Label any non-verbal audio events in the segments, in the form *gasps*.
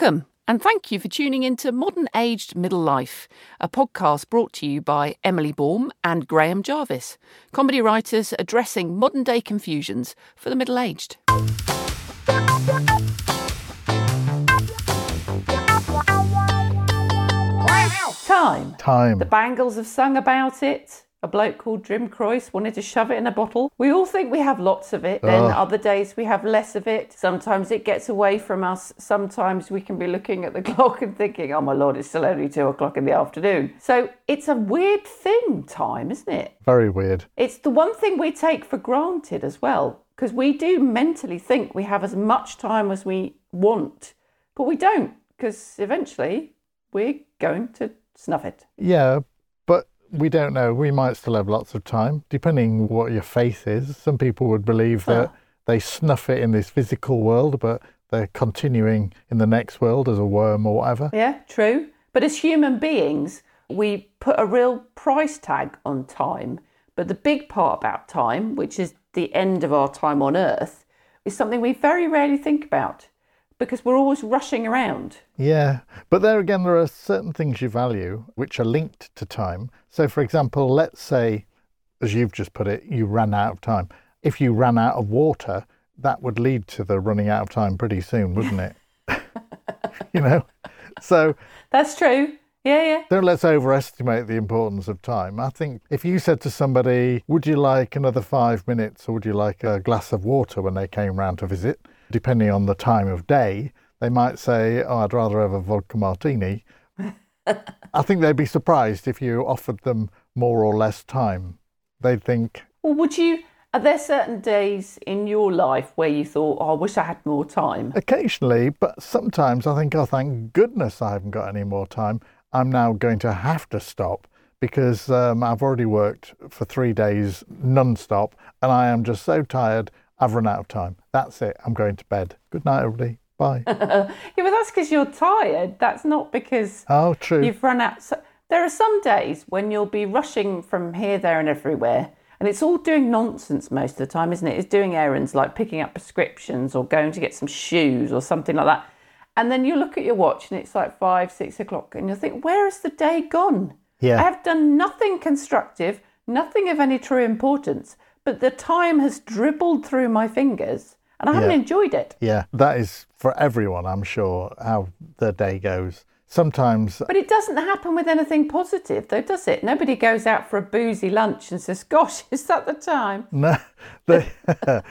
Welcome, and thank you for tuning in to Modern Aged Middle Life, a podcast brought to you by Emily Baum and Graham Jarvis, comedy writers addressing modern day confusions for the middle aged. Time. Time. The Bangles have sung about it. A bloke called Jim Croce wanted to shove it in a bottle. We all think we have lots of it, then Ugh. other days we have less of it. Sometimes it gets away from us. Sometimes we can be looking at the *laughs* clock and thinking, oh my lord, it's still only two o'clock in the afternoon. So it's a weird thing, time, isn't it? Very weird. It's the one thing we take for granted as well, because we do mentally think we have as much time as we want, but we don't, because eventually we're going to snuff it. Yeah, we don't know. We might still have lots of time, depending what your faith is. Some people would believe that Oh. they snuff it in this physical world, but they're continuing in the next world as a worm or whatever. Yeah, true. But as human beings, we put a real price tag on time. But the big part about time, which is the end of our time on earth, is something we very rarely think about because we're always rushing around. Yeah, but there again, there are certain things you value which are linked to time. So, for example, let's say, as you've just put it, you ran out of time. If you ran out of water, that would lead to the running out of time pretty soon, wouldn't it? *laughs* you know? So, That's true. Yeah, yeah. don't let's overestimate the importance of time. I think if you said to somebody, Would you like another five minutes or would you like a glass of water when they came round to visit? Depending on the time of day, they might say, Oh, I'd rather have a vodka martini. I think they'd be surprised if you offered them more or less time. They'd think, Well, would you? Are there certain days in your life where you thought, oh, I wish I had more time? occasionally, but sometimes I think, Oh, thank goodness I haven't got any more time. I'm now going to have to stop because um, I've already worked for three days non stop and I am just so tired. I've run out of time. That's it. I'm going to bed. Good night, everybody. Bye. *laughs* Yeah, but that's because you're tired. That's not because oh, true. you've run out. So, there are some days when you'll be rushing from here, there, and everywhere. And it's all doing nonsense most of the time, isn't it? It's doing errands like picking up prescriptions or going to get some shoes or something like that. And then you look at your watch and it's like five, six o'clock, and you think, where has the day gone? Yeah. I have done nothing constructive, nothing of any true importance, but the time has dribbled through my fingers and I haven't Yeah. enjoyed it. Yeah, that is for everyone, I'm sure, how the day goes. Sometimes But it doesn't happen with anything positive, though, does it? Nobody goes out for a boozy lunch and says, Gosh, *laughs* is that the time? No, they, *laughs*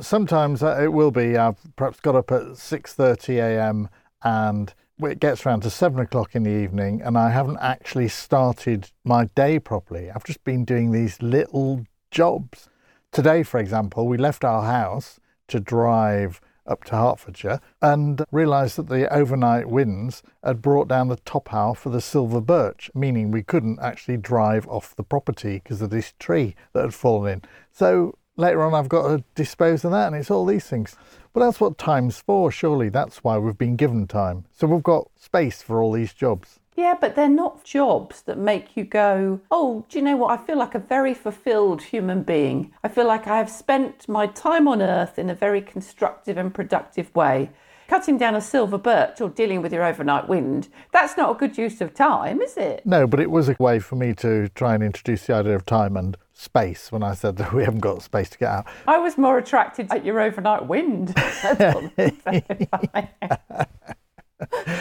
sometimes uh, it will be. I've perhaps got up at six thirty a.m. and it gets round to seven o'clock in the evening, and I haven't actually started my day properly. I've just been doing these little jobs. Today, for example, we left our house to drive up to Hertfordshire and realised that the overnight winds had brought down the top half of the silver birch, meaning we couldn't actually drive off the property because of this tree that had fallen in. So later on, I've got to dispose of that, and it's all these things. But that's what time's for, surely. That's why we've been given time. So we've got space for all these jobs. Yeah, but they're not jobs that make you go, Oh, do you know what? I feel like a very fulfilled human being. I feel like I have spent my time on earth in a very constructive and productive way. Cutting down a silver birch or dealing with your overnight wind, that's not a good use of time, is it? No, but it was a way for me to try and introduce the idea of time and space when I said that we haven't got space to get out. I was more attracted at your overnight wind. *laughs* *laughs* *laughs* That's all I'm saying.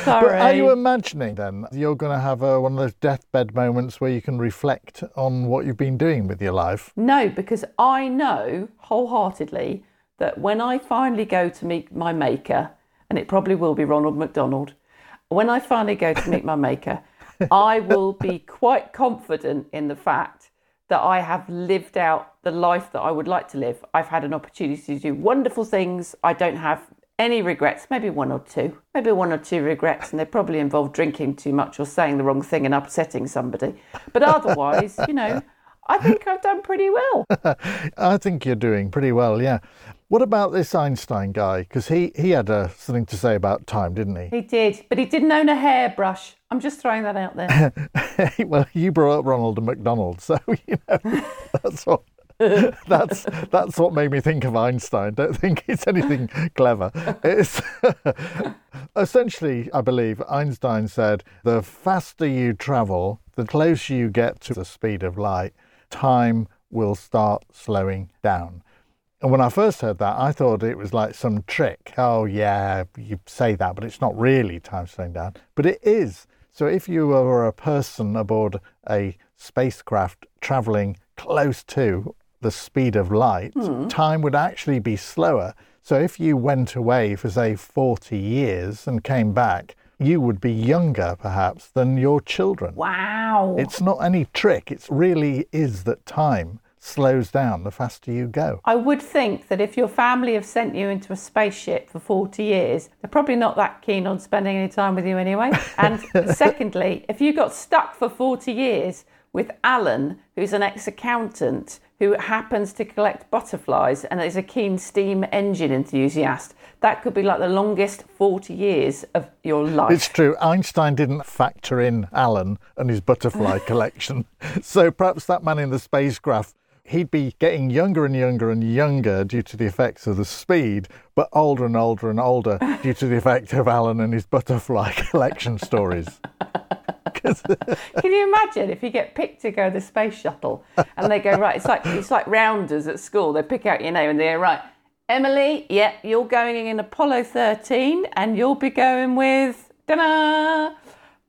Sorry. But are you imagining then you're going to have uh, one of those deathbed moments where you can reflect on what you've been doing with your life? No, because I know wholeheartedly that when I finally go to meet my maker, and it probably will be Ronald McDonald, when I finally go to meet my maker, *laughs* I will be quite confident in the fact that I have lived out the life that I would like to live. I've had an opportunity to do wonderful things. I don't have any regrets, maybe one or two, maybe one or two regrets, and they probably involve drinking too much or saying the wrong thing and upsetting somebody. But otherwise, you know, I think I've done pretty well. *laughs* I think you're doing pretty well, yeah. What about this Einstein guy? Because he, he had uh, something to say about time, didn't he? He did, but he didn't own a hairbrush. I'm just throwing that out there. *laughs* well, you brought up Ronald and McDonald, so, *laughs* you know, that's what. *laughs* that's that's what made me think of Einstein. Don't think it's anything clever. It's *laughs* essentially, I believe, Einstein said, the faster you travel, the closer you get to the speed of light, time will start slowing down. And when I first heard that, I thought it was like some trick. Oh, yeah, you say that, but it's not really time slowing down. But it is. So if you were a person aboard a spacecraft traveling close to the speed of light, mm. time would actually be slower. So if you went away for, say, 40 years and came back, you would be younger, perhaps, than your children. Wow. It's not any trick. It really is that time slows down the faster you go. I would think that if your family have sent you into a spaceship for 40 years, they're probably not that keen on spending any time with you anyway. And *laughs* secondly, if you got stuck for 40 years with Alan, who's an ex accountant who happens to collect butterflies and is a keen steam engine enthusiast, that could be like the longest 40 years of your life. It's true. Einstein didn't factor in Alan and his butterfly *laughs* collection. So perhaps that man in the spacecraft he'd be getting younger and younger and younger due to the effects of the speed, but older and older and older due to the effect of Alan and his butterfly *laughs* collection stories. *laughs* *laughs* Can you imagine if you get picked to go the space shuttle and they go right? It's like it's like rounders at school. They pick out your name and they're right. Emily, yeah, you're going in Apollo 13 and you'll be going with ta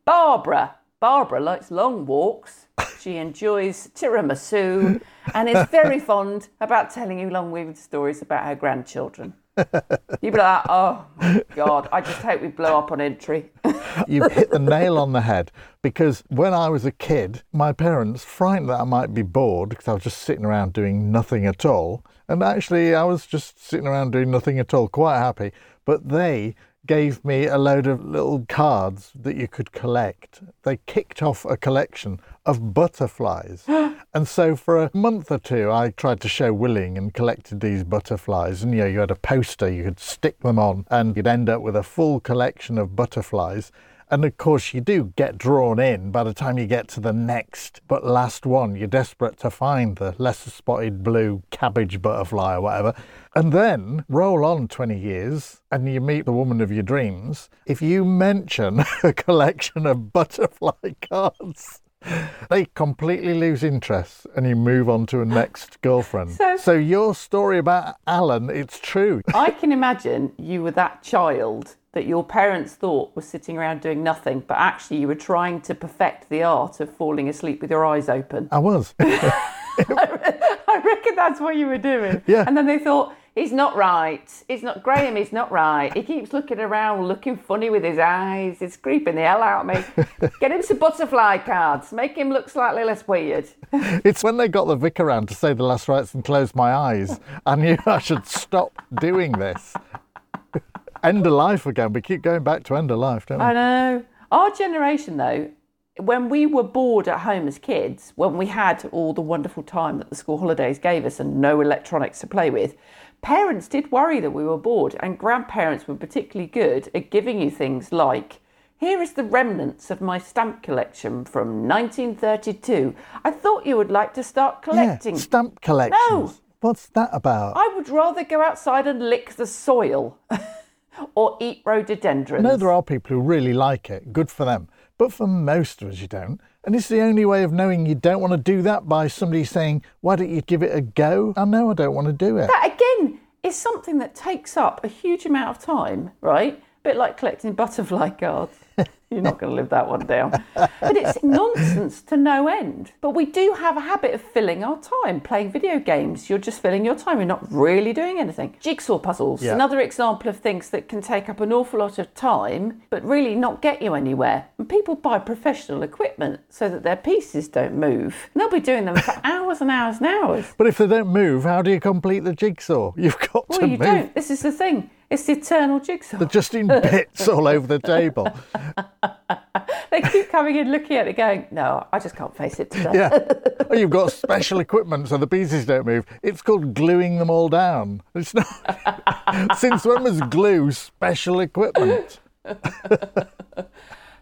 Barbara. Barbara likes long walks. She enjoys tiramisu and is very fond about telling you long-winded stories about her grandchildren. You'd be like, oh my God, I just hope we blow up on entry. *laughs* You've hit the nail on the head because when I was a kid, my parents, frightened that I might be bored because I was just sitting around doing nothing at all. And actually, I was just sitting around doing nothing at all, quite happy. But they gave me a load of little cards that you could collect. They kicked off a collection of butterflies. *gasps* and so for a month or two, I tried to show willing and collected these butterflies. And you know, you had a poster, you could stick them on, and you'd end up with a full collection of butterflies. And of course, you do get drawn in by the time you get to the next but last one. You're desperate to find the lesser spotted blue cabbage butterfly or whatever. And then roll on 20 years and you meet the woman of your dreams. If you mention *laughs* a collection of butterfly *laughs* cards, they completely lose interest and you move on to a next girlfriend. So, so, your story about Alan, it's true. I can imagine you were that child that your parents thought was sitting around doing nothing, but actually you were trying to perfect the art of falling asleep with your eyes open. I was. *laughs* I reckon that's what you were doing. Yeah. And then they thought, he's not right. He's not, Graham, he's not right. He keeps looking around, looking funny with his eyes. It's creeping the hell out of me. *laughs* Get him some butterfly cards. Make him look slightly less weird. *laughs* it's when they got the vicar around to say the last rites and close my eyes. I knew *laughs* I should stop doing this end of life again. We keep going back to end of life, don't we? I know. Our generation, though, when we were bored at home as kids, when we had all the wonderful time that the school holidays gave us and no electronics to play with, parents did worry that we were bored, and grandparents were particularly good at giving you things like. Here is the remnants of my stamp collection from 1932. I thought you would like to start collecting. Yeah, stamp collections. No. What's that about? I would rather go outside and lick the soil. *laughs* or eat rhododendrons. No, there are people who really like it. Good for them. But for most of us, you don't. And it's the only way of knowing you don't want to do that by somebody saying, why don't you give it a go? I know I don't want to do it. That, again, is something that takes up a huge amount of time, right? A bit like collecting butterfly *laughs* cards. *laughs* You're not going to live that one down. But it's *laughs* nonsense to no end. But we do have a habit of filling our time playing video games. You're just filling your time. You're not really doing anything. Jigsaw puzzles, yeah. another example of things that can take up an awful lot of time, but really not get you anywhere. And people buy professional equipment so that their pieces don't move. And they'll be doing them for *laughs* hours and hours and hours. But if they don't move, how do you complete the jigsaw? You've got to well, to you don't. This is the thing. It's the eternal jigsaw. They're just in bits all over the table. They keep coming in, looking at it, going, "No, I just can't face it today." Yeah. *laughs* Oh, you've got special equipment so the pieces don't move. It's called gluing them all down. It's not. *laughs* Since when was glue special equipment? *laughs*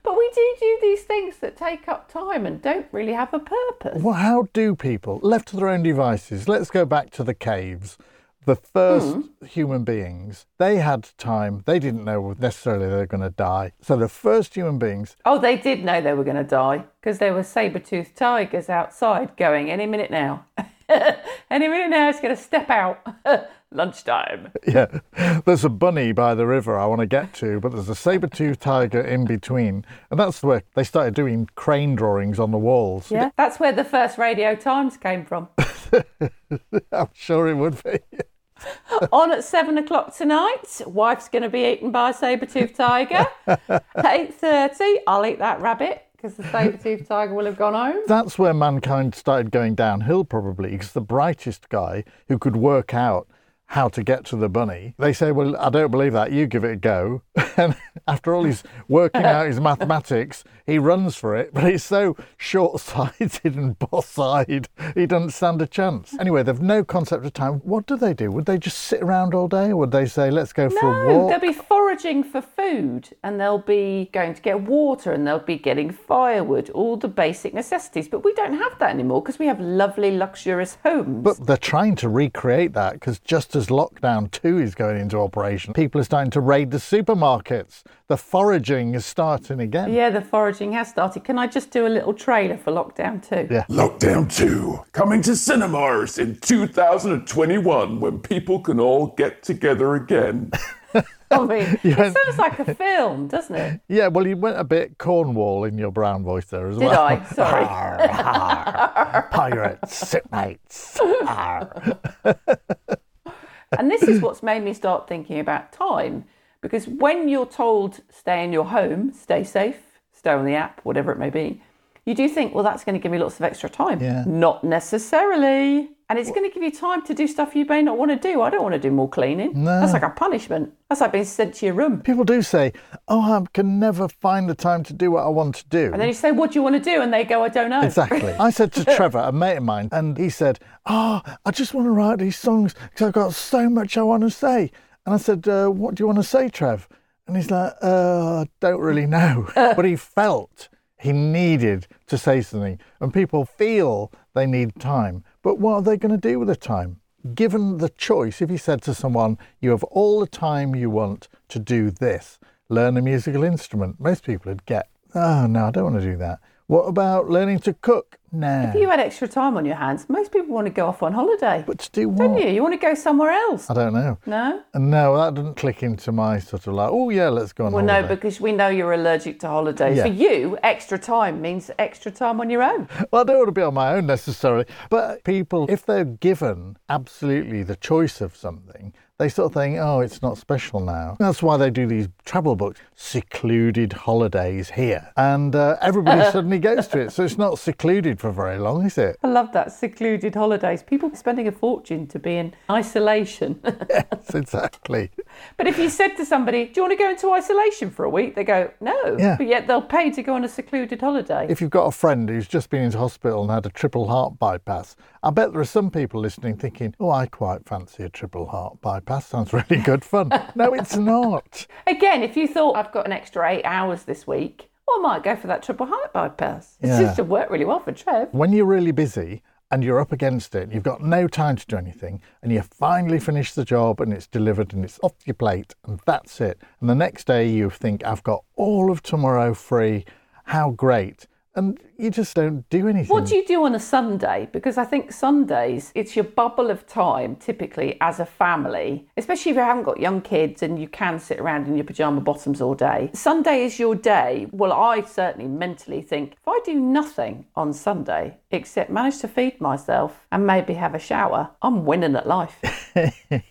But we do do these things that take up time and don't really have a purpose. Well, how do people, left to their own devices, let's go back to the caves. The first Hmm. human beings, they had time. They didn't know necessarily they were going to die. So the first human beings, Oh, they did know they were going to die because there were saber-toothed tigers outside going any minute now. *laughs* any minute now, it's going to step out. *laughs* Lunchtime. yeah, there's a bunny by the river I want to get to, but there's a saber-toothed tiger in between. And that's where they started doing crane drawings on the walls. Yeah, that's where the first Radio Times came from. *laughs* I'm sure it would be. *laughs* On at seven o'clock tonight, wife's going to be eaten by a saber-toothed tiger. *laughs* Eight thirty, I'll eat that rabbit because the saber-toothed tiger will have gone home. That's where mankind started going downhill, probably, because the brightest guy who could work out how to get to the bunny, they say, Well, I don't believe that. You give it a go. *laughs* And after all he's working out his *laughs* mathematics, he runs for it, but he's so short sighted and boss eyed, he doesn't stand a chance. Anyway, they've no concept of time. What do they do? Would they just sit around all day, or would they say, Let's go for a No, walk? they'll be foraging for food and they'll be going to get water and they'll be getting firewood, all the basic necessities. But we don't have that anymore because we have lovely, luxurious homes. But they're trying to recreate that because just as lockdown 2 is going into operation, people are starting to raid the supermarkets. The foraging is starting again. yeah, the foraging has started. Can I just do a little trailer for lockdown two? Yeah. Lockdown 2, coming to cinemas in 2021 when people can all get together again. *laughs* I mean, *laughs* it sounds like a film, doesn't it? Yeah, well, you went a bit Cornwall in your brown voice there as Did well. I? *laughs* Sorry. Arr, arr, pirates, shipmates. And this is what's made me start thinking about time. Because when you're told stay in your home, stay safe, stay on the app, whatever it may be, you do think, well, that's going to give me lots of extra time. Yeah. Not necessarily. And it's going to give you time to do stuff you may not want to do. I don't want to do more cleaning. No. That's like a punishment. That's like being sent to your room. People do say, oh, I can never find the time to do what I want to do. And then you say, what do you want to do? And they go, I don't know. Exactly. I said to *laughs* Trevor, a mate of mine, and he said, Oh, I just want to write these songs because I've got so much I want to say. And I said, uh, What do you want to say, Trev? And he's like, uh, I don't really know. *laughs* but he felt he needed to say something. And people feel they need time. But what are they going to do with the time? Given the choice, if you said to someone, You have all the time you want to do this, learn a musical instrument, most people would get, Oh, no, I don't want to do that. What about learning to cook? Nah. If you had extra time on your hands, most people want to go off on holiday. But to do what? don't you? You want to go somewhere else. I don't know. No? No, that didn't click into my sort of like, oh yeah, let's go on holiday. Well, no, because we know you're allergic to holidays. Yeah. For you, extra time means extra time on your own. *laughs* Well, I don't want to be on my own necessarily. But people, if they're given absolutely the choice of something, they sort of think, oh, it's not special now. That's why they do these travel books, secluded holidays here. And uh, everybody *laughs* suddenly goes to it. So it's not secluded for very long, is it? I love that secluded holidays. People spending a fortune to be in isolation. *laughs* Yes, exactly. but if you said to somebody, Do you want to go into isolation for a week? They go, No. Yeah. But yet they'll pay to go on a secluded holiday. If you've got a friend who's just been into hospital and had a triple heart bypass, I bet there are some people listening thinking, oh, I quite fancy a triple heart bypass. Sounds *laughs* really good fun. no, it's not. *laughs* Again, if you thought, I've got an extra eight hours this week, well, I might go for that triple heart bypass. It Yeah. seems to work really well for Trev. When you're really busy and you're up against it, you've got no time to do anything, and you finally finish the job and it's delivered and it's off your plate, and that's it. And the next day you think, I've got all of tomorrow free. How great. And you just don't do anything. What do you do on a Sunday? Because I think Sundays, it's your bubble of time, typically as a family, especially if you haven't got young kids and you can sit around in your pajama bottoms all day. Sunday is your day. Well, I certainly mentally think if I do nothing on Sunday except manage to feed myself and maybe have a shower, I'm winning at life. *laughs*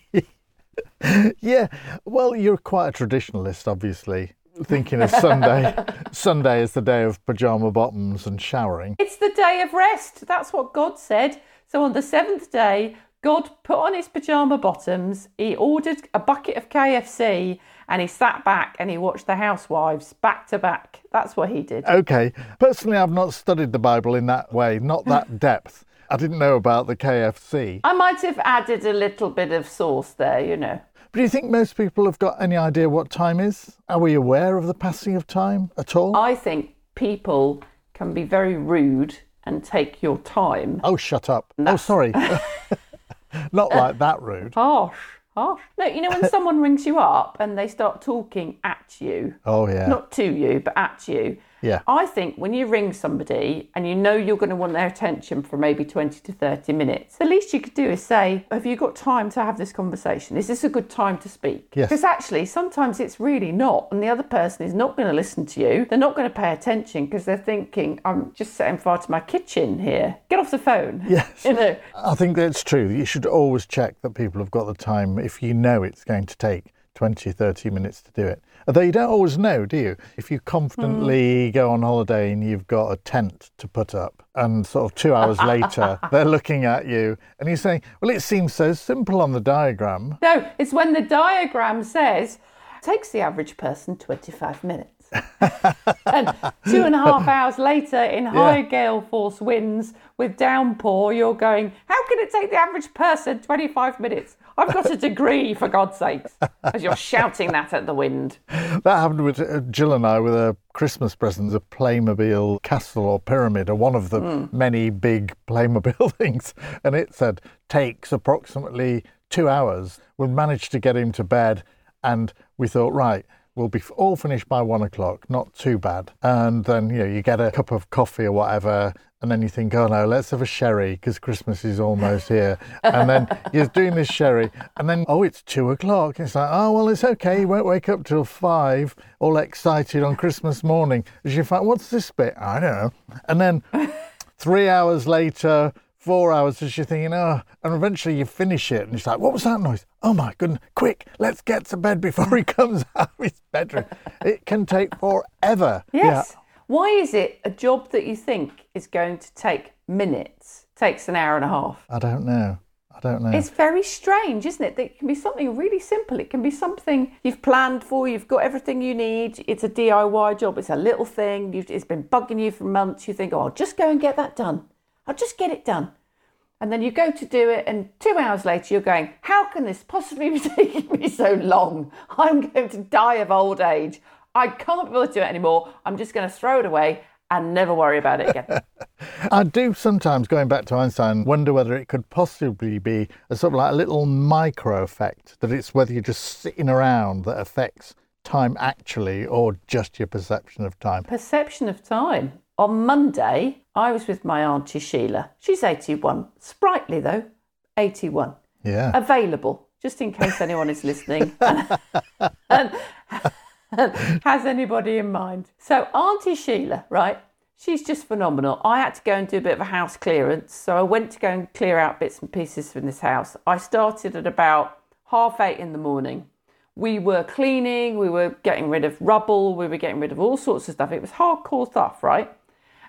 Yeah, well, you're quite a traditionalist, obviously, thinking of Sunday. *laughs* Sunday is the day of pajama bottoms and showering. It's the day of rest. That's what God said. So on the seventh day, God put on his pajama bottoms, he ordered a bucket of KFC, and he sat back and he watched the housewives back to back. That's what he did. Okay, personally, I've not studied the Bible in that way, not that *laughs* depth. I didn't know about the KFC. I might have added a little bit of sauce there, you know. But do you think most people have got any idea what time is? Are we aware of the passing of time at all? I think people can be very rude and take your time. oh, shut up. Oh, sorry. *laughs* *laughs* Not like that rude. Harsh, harsh. No, you know when *laughs* someone rings you up and they start talking at you, Oh, yeah. not to you, but at you. Yeah. I think when you ring somebody and you know you're going to want their attention for maybe 20 to 30 minutes, the least you could do is say, Have you got time to have this conversation? Is this a good time to speak? Yes. Because actually, sometimes it's really not. And the other person is not going to listen to you. They're not going to pay attention because they're thinking, I'm just setting fire to my kitchen here. Get off the phone. Yes. *laughs* You know, I think that's true. You should always check that people have got the time if you know it's going to take 20, 30 minutes to do it. Although you don't always know, do you? If you confidently hmm. go on holiday and you've got a tent to put up, and sort of two hours *laughs* later they're looking at you and you're saying, Well, it seems so simple on the diagram. no, it's when the diagram says, takes the average person 25 minutes. *laughs* and two and a half *laughs* hours later, in high gale force winds with downpour, you're going, How can it take the average person 25 minutes? I've got a degree, for God's sakes, as you're shouting that at the wind. That happened with uh, Jill and I with a Christmas present, a Playmobil castle or pyramid, or one of the many big Playmobil *laughs* things. And it said, takes approximately two hours. We managed to get him to bed. And we thought, right, we'll be all finished by one o'clock, not too bad. And then, you know, you get a cup of coffee or whatever. And then you think, oh no, let's have a sherry because Christmas is almost *laughs* here. And then you're doing this sherry, and then, oh, it's two o'clock. It's like, oh, well, it's okay. You won't wake up till five, all excited on Christmas morning. As you find, what's this bit? I don't know. And then *laughs* three hours later, four hours, as you're thinking, oh, and eventually you finish it, and it's like, what was that noise? Oh my goodness, quick, let's get to bed before he *laughs* comes out of his bedroom. It can take forever. Yes. Why is it a job that you think is going to take minutes takes an hour and a half? I don't know. I don't know. It's very strange, isn't it? That it can be something really simple. It can be something you've planned for, you've got everything you need. It's a DIY job, it's a little thing. You've, it's been bugging you for months. You think, oh, I'll just go and get that done. I'll just get it done. And then you go to do it, and two hours later, you're going, How can this possibly *laughs* be taking me so long? I'm going to die of old age. I can't be able to do it anymore. I'm just going to throw it away and never worry about it again. *laughs* I do sometimes, going back to Einstein, wonder whether it could possibly be a sort of like a little micro effect, that it's whether you're just sitting around that affects time actually or just your perception of time. Perception of time. On Monday, I was with my auntie Sheila. She's 81, sprightly though, 81. Yeah. Available, just in case anyone is listening *laughs* and, and- and has anybody in mind. So, Auntie Sheila, right? She's just phenomenal. I had to go and do a bit of a house clearance. So, I went to go and clear out bits and pieces from this house. I started at about half eight in the morning. We were cleaning, we were getting rid of rubble, we were getting rid of all sorts of stuff. It was hardcore stuff, right?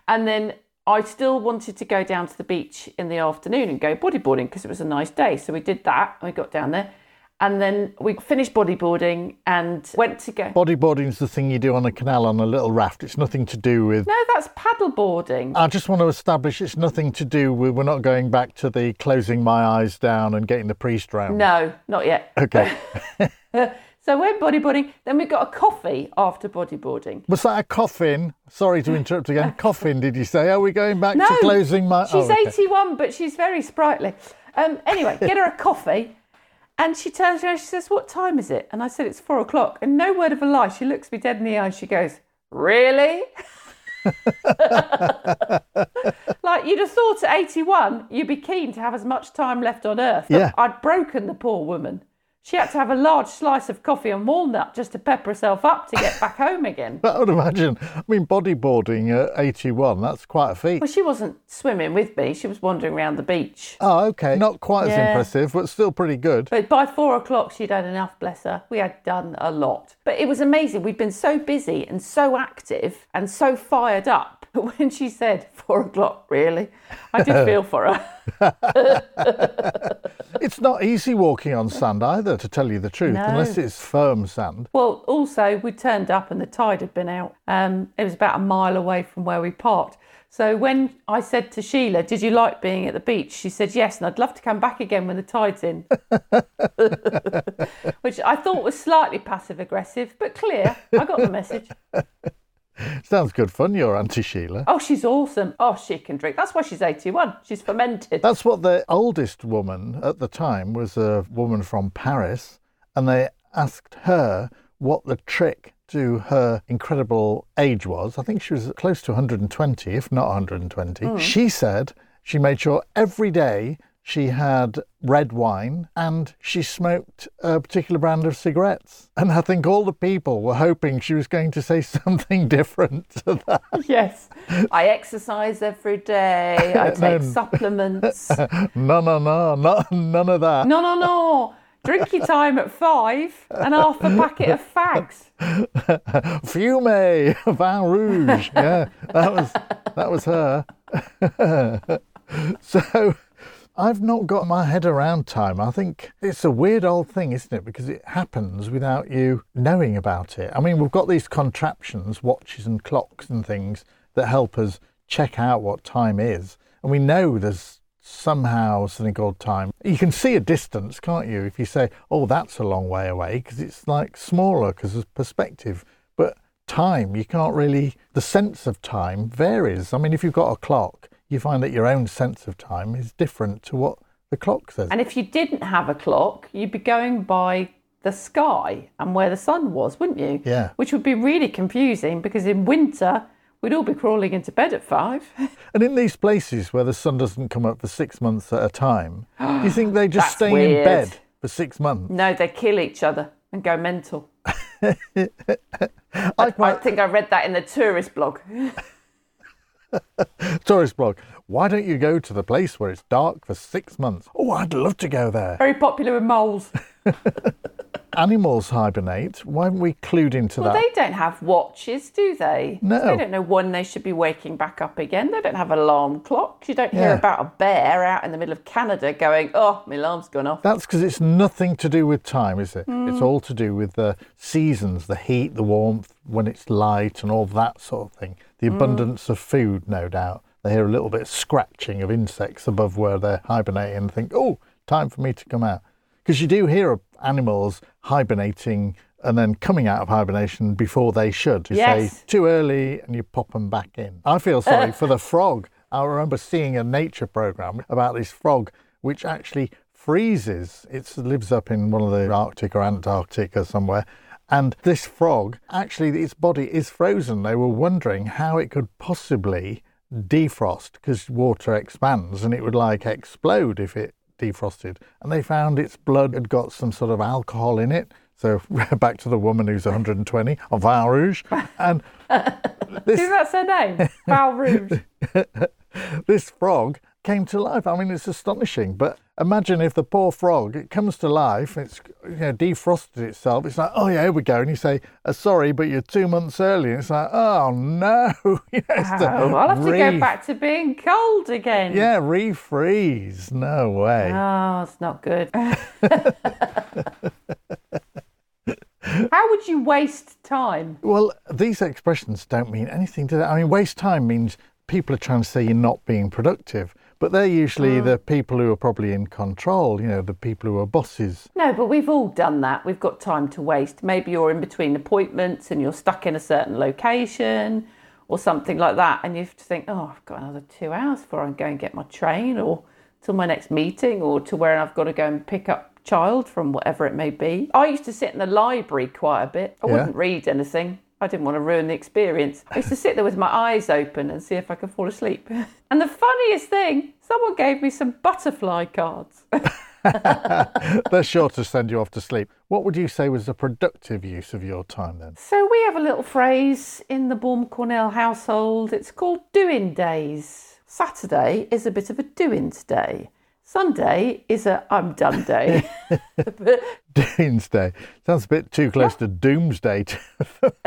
And then I still wanted to go down to the beach in the afternoon and go bodyboarding because it was a nice day. So we did that. We got down there. And then we finished bodyboarding and went to go. Bodyboarding's the thing you do on a canal on a little raft. It's nothing to do with. No, that's paddleboarding. I just want to establish it's nothing to do with. We're not going back to the closing my eyes down and getting the priest round. No, not yet. Okay. *laughs* *laughs* So we went bodyboarding. Then we got a coffee after bodyboarding. Was that a coffin? Sorry to interrupt again. *laughs* Coffin, did you say? Are we going back No, to closing my? She's oh, okay. 81, but she's very sprightly. Um, anyway, get her a *laughs* coffee. And she turns around, she says, What time is it? And I said, It's four o'clock. And no word of a lie, she looks me dead in the eye. She goes, Really? *laughs* like you'd have thought at 81, you'd be keen to have as much time left on earth. But Yeah. I'd broken the poor woman. She had to have a large slice of coffee and walnut just to pepper herself up to get back home again. *laughs* I would imagine. I mean, bodyboarding at 81, that's quite a feat. Well, she wasn't swimming with me, she was wandering around the beach. Oh, okay. Not quite as Yeah. impressive, but still pretty good. But by four o'clock, she'd had enough, bless her. We had done a lot. But it was amazing. We'd been so busy and so active and so fired up. But when she said four o'clock, really, I did feel for her. *laughs* It's not easy walking on sand either, to tell you the truth, No. unless it's firm sand. Well, also, we turned up and the tide had been out. Um, it was about a mile away from where we parked. So when I said to Sheila, Did you like being at the beach? She said, Yes, and I'd love to come back again when the tide's in. *laughs* *laughs* Which I thought was slightly passive aggressive, but clear. I got the message. *laughs* Sounds good fun, your Auntie Sheila. Oh, she's awesome. Oh, she can drink. That's why she's 81. She's fermented. That's what the oldest woman at the time was a woman from Paris, and they asked her what the trick to her incredible age was. I think she was close to 120, if not 120. Hmm. She said she made sure every day she had red wine and she smoked a particular brand of cigarettes. And I think all the people were hoping she was going to say *laughs* something different to that. Yes. I exercise every day. *laughs* I take supplements. *laughs* No, no, no, not, none of that. No, no, no. Drinky time at five and half a packet of fags. Fume, Vin Rouge. Yeah, that was that was her. so I've not got my head around time. I think it's a weird old thing, isn't it? Because it happens without you knowing about it. I mean, we've got these contraptions, watches and clocks and things that help us check out what time is. And we know there's somehow something called time. You can see a distance, can't you? If you say, oh, that's a long way away, because it's like smaller because of perspective. But time, you can't really, the sense of time varies. I mean, if you've got a clock, you find that your own sense of time is different to what the clock says. And if you didn't have a clock, you'd be going by the sky and where the sun was, wouldn't you? Yeah. Which would be really confusing because in winter, we'd all be crawling into bed at five. *laughs* And in these places where the sun doesn't come up for six months at a time, do you think they *gasps* just stay in bed for six months? no, they kill each other and go mental. *laughs* I I quite, think I read that in the tourist blog. *laughs* *laughs* tourist blog, why don't you go to the place where it's dark for six months? Oh, I'd love to go there. Very popular with moles. *laughs* Animals hibernate. Why haven't we clued into Well, that? they don't have watches, do they? No. They don't know when they should be waking back up again. They don't have alarm clocks. You don't hear Yeah. about a bear out in the middle of Canada going, oh, my alarm's gone off. That's because it's nothing to do with time, is it? Hmm. It's all to do with the seasons, the heat, the warmth, when it's light, and all that sort of thing. The Hmm. abundance of food, no doubt. They hear a little bit of scratching of insects above where they're hibernating and think, oh, time for me to come out. Because you do hear of animals hibernating and then coming out of hibernation before they should. You Yes. say too early and you pop them back in. I feel sorry *laughs* for the frog. I remember seeing a nature program about this frog which actually freezes. It lives up in one of the Arctic or Antarctic or somewhere. And this frog, actually, its body is frozen. They were wondering how it could possibly defrost because water expands and it would like explode if it defrosted. And they found its blood had got some sort of alcohol in it. So *laughs* back to the woman who's 120 of Vin Rouge. And *laughs* this Isn't that her name? Val Rouge. *laughs* this frog came to life. I mean, it's astonishing. But imagine if the poor frog it comes to life, it's you know defrosted itself. It's like, oh yeah, here we go. And you say, uh, sorry, but you're two months early. And it's like, oh no. You know, Oh, I'll have to go back to being cold again. Yeah, refreeze. No way. Oh, it's not good. *laughs* *laughs* How would you waste time? Well, these expressions don't mean anything to that. I mean, waste time means people are trying to say you're not being productive, but they're usually mm. the people who are probably in control, you know, the people who are bosses. No, but we've all done that. We've got time to waste. Maybe you're in between appointments and you're stuck in a certain location or something like that, and you have to think, oh, I've got another two hours before I can go and get my train or till my next meeting or to where I've got to go and pick up child from whatever it may be. I used to sit in the library quite a bit. I Yeah. wouldn't read anything. I didn't want to ruin the experience. I used to sit there with my eyes open and see if I could fall asleep. *laughs* And the funniest thing, someone gave me some butterfly cards. *laughs* They're sure to send you off to sleep. What would you say was a productive use of your time then? So we have a little phrase in the Baum Cornell household. It's called doing days. Saturday is a bit of a doings day. Sunday is a I'm done day. *laughs* Doomsday. Sounds a bit too close to doomsday. To... *laughs*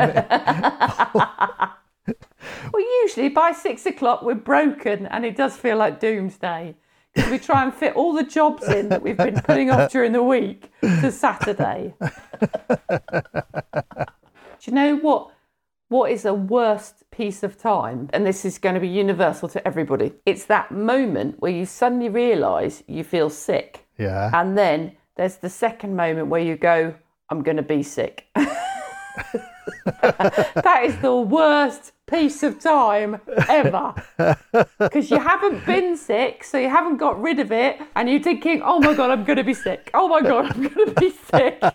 well, usually by six o'clock, we're broken and it does feel like doomsday. Because we try and fit all the jobs in that we've been putting off during the week to Saturday. *laughs* Do you know what? What is the worst piece of time? And this is going to be universal to everybody. It's that moment where you suddenly realise you feel sick. Yeah. And then there's the second moment where you go, I'm going to be sick. *laughs* *laughs* that is the worst piece of time ever. Because you haven't been sick, so you haven't got rid of it, and you're thinking, oh my God, I'm going to be sick. Oh my God, I'm going to be sick. *laughs*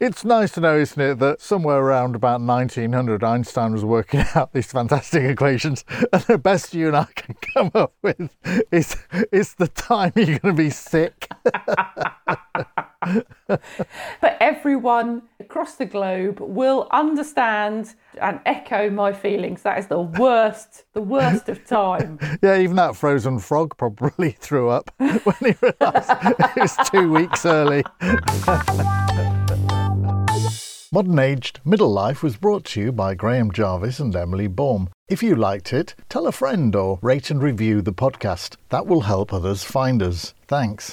It's nice to know, isn't it, that somewhere around about 1900, Einstein was working *laughs* out these fantastic equations, and the best you and I can come up with is, is the time you're going to be sick. *laughs* but everyone across the globe will understand and echo my feelings. That is the worst, the worst of time. *laughs* Yeah, even that frozen frog probably *laughs* threw up when he realised it was two weeks early. Modern Aged Middle Life was brought to you by Graham Jarvis and Emily Baum. If you liked it, tell a friend or rate and review the podcast. That will help others find us. Thanks.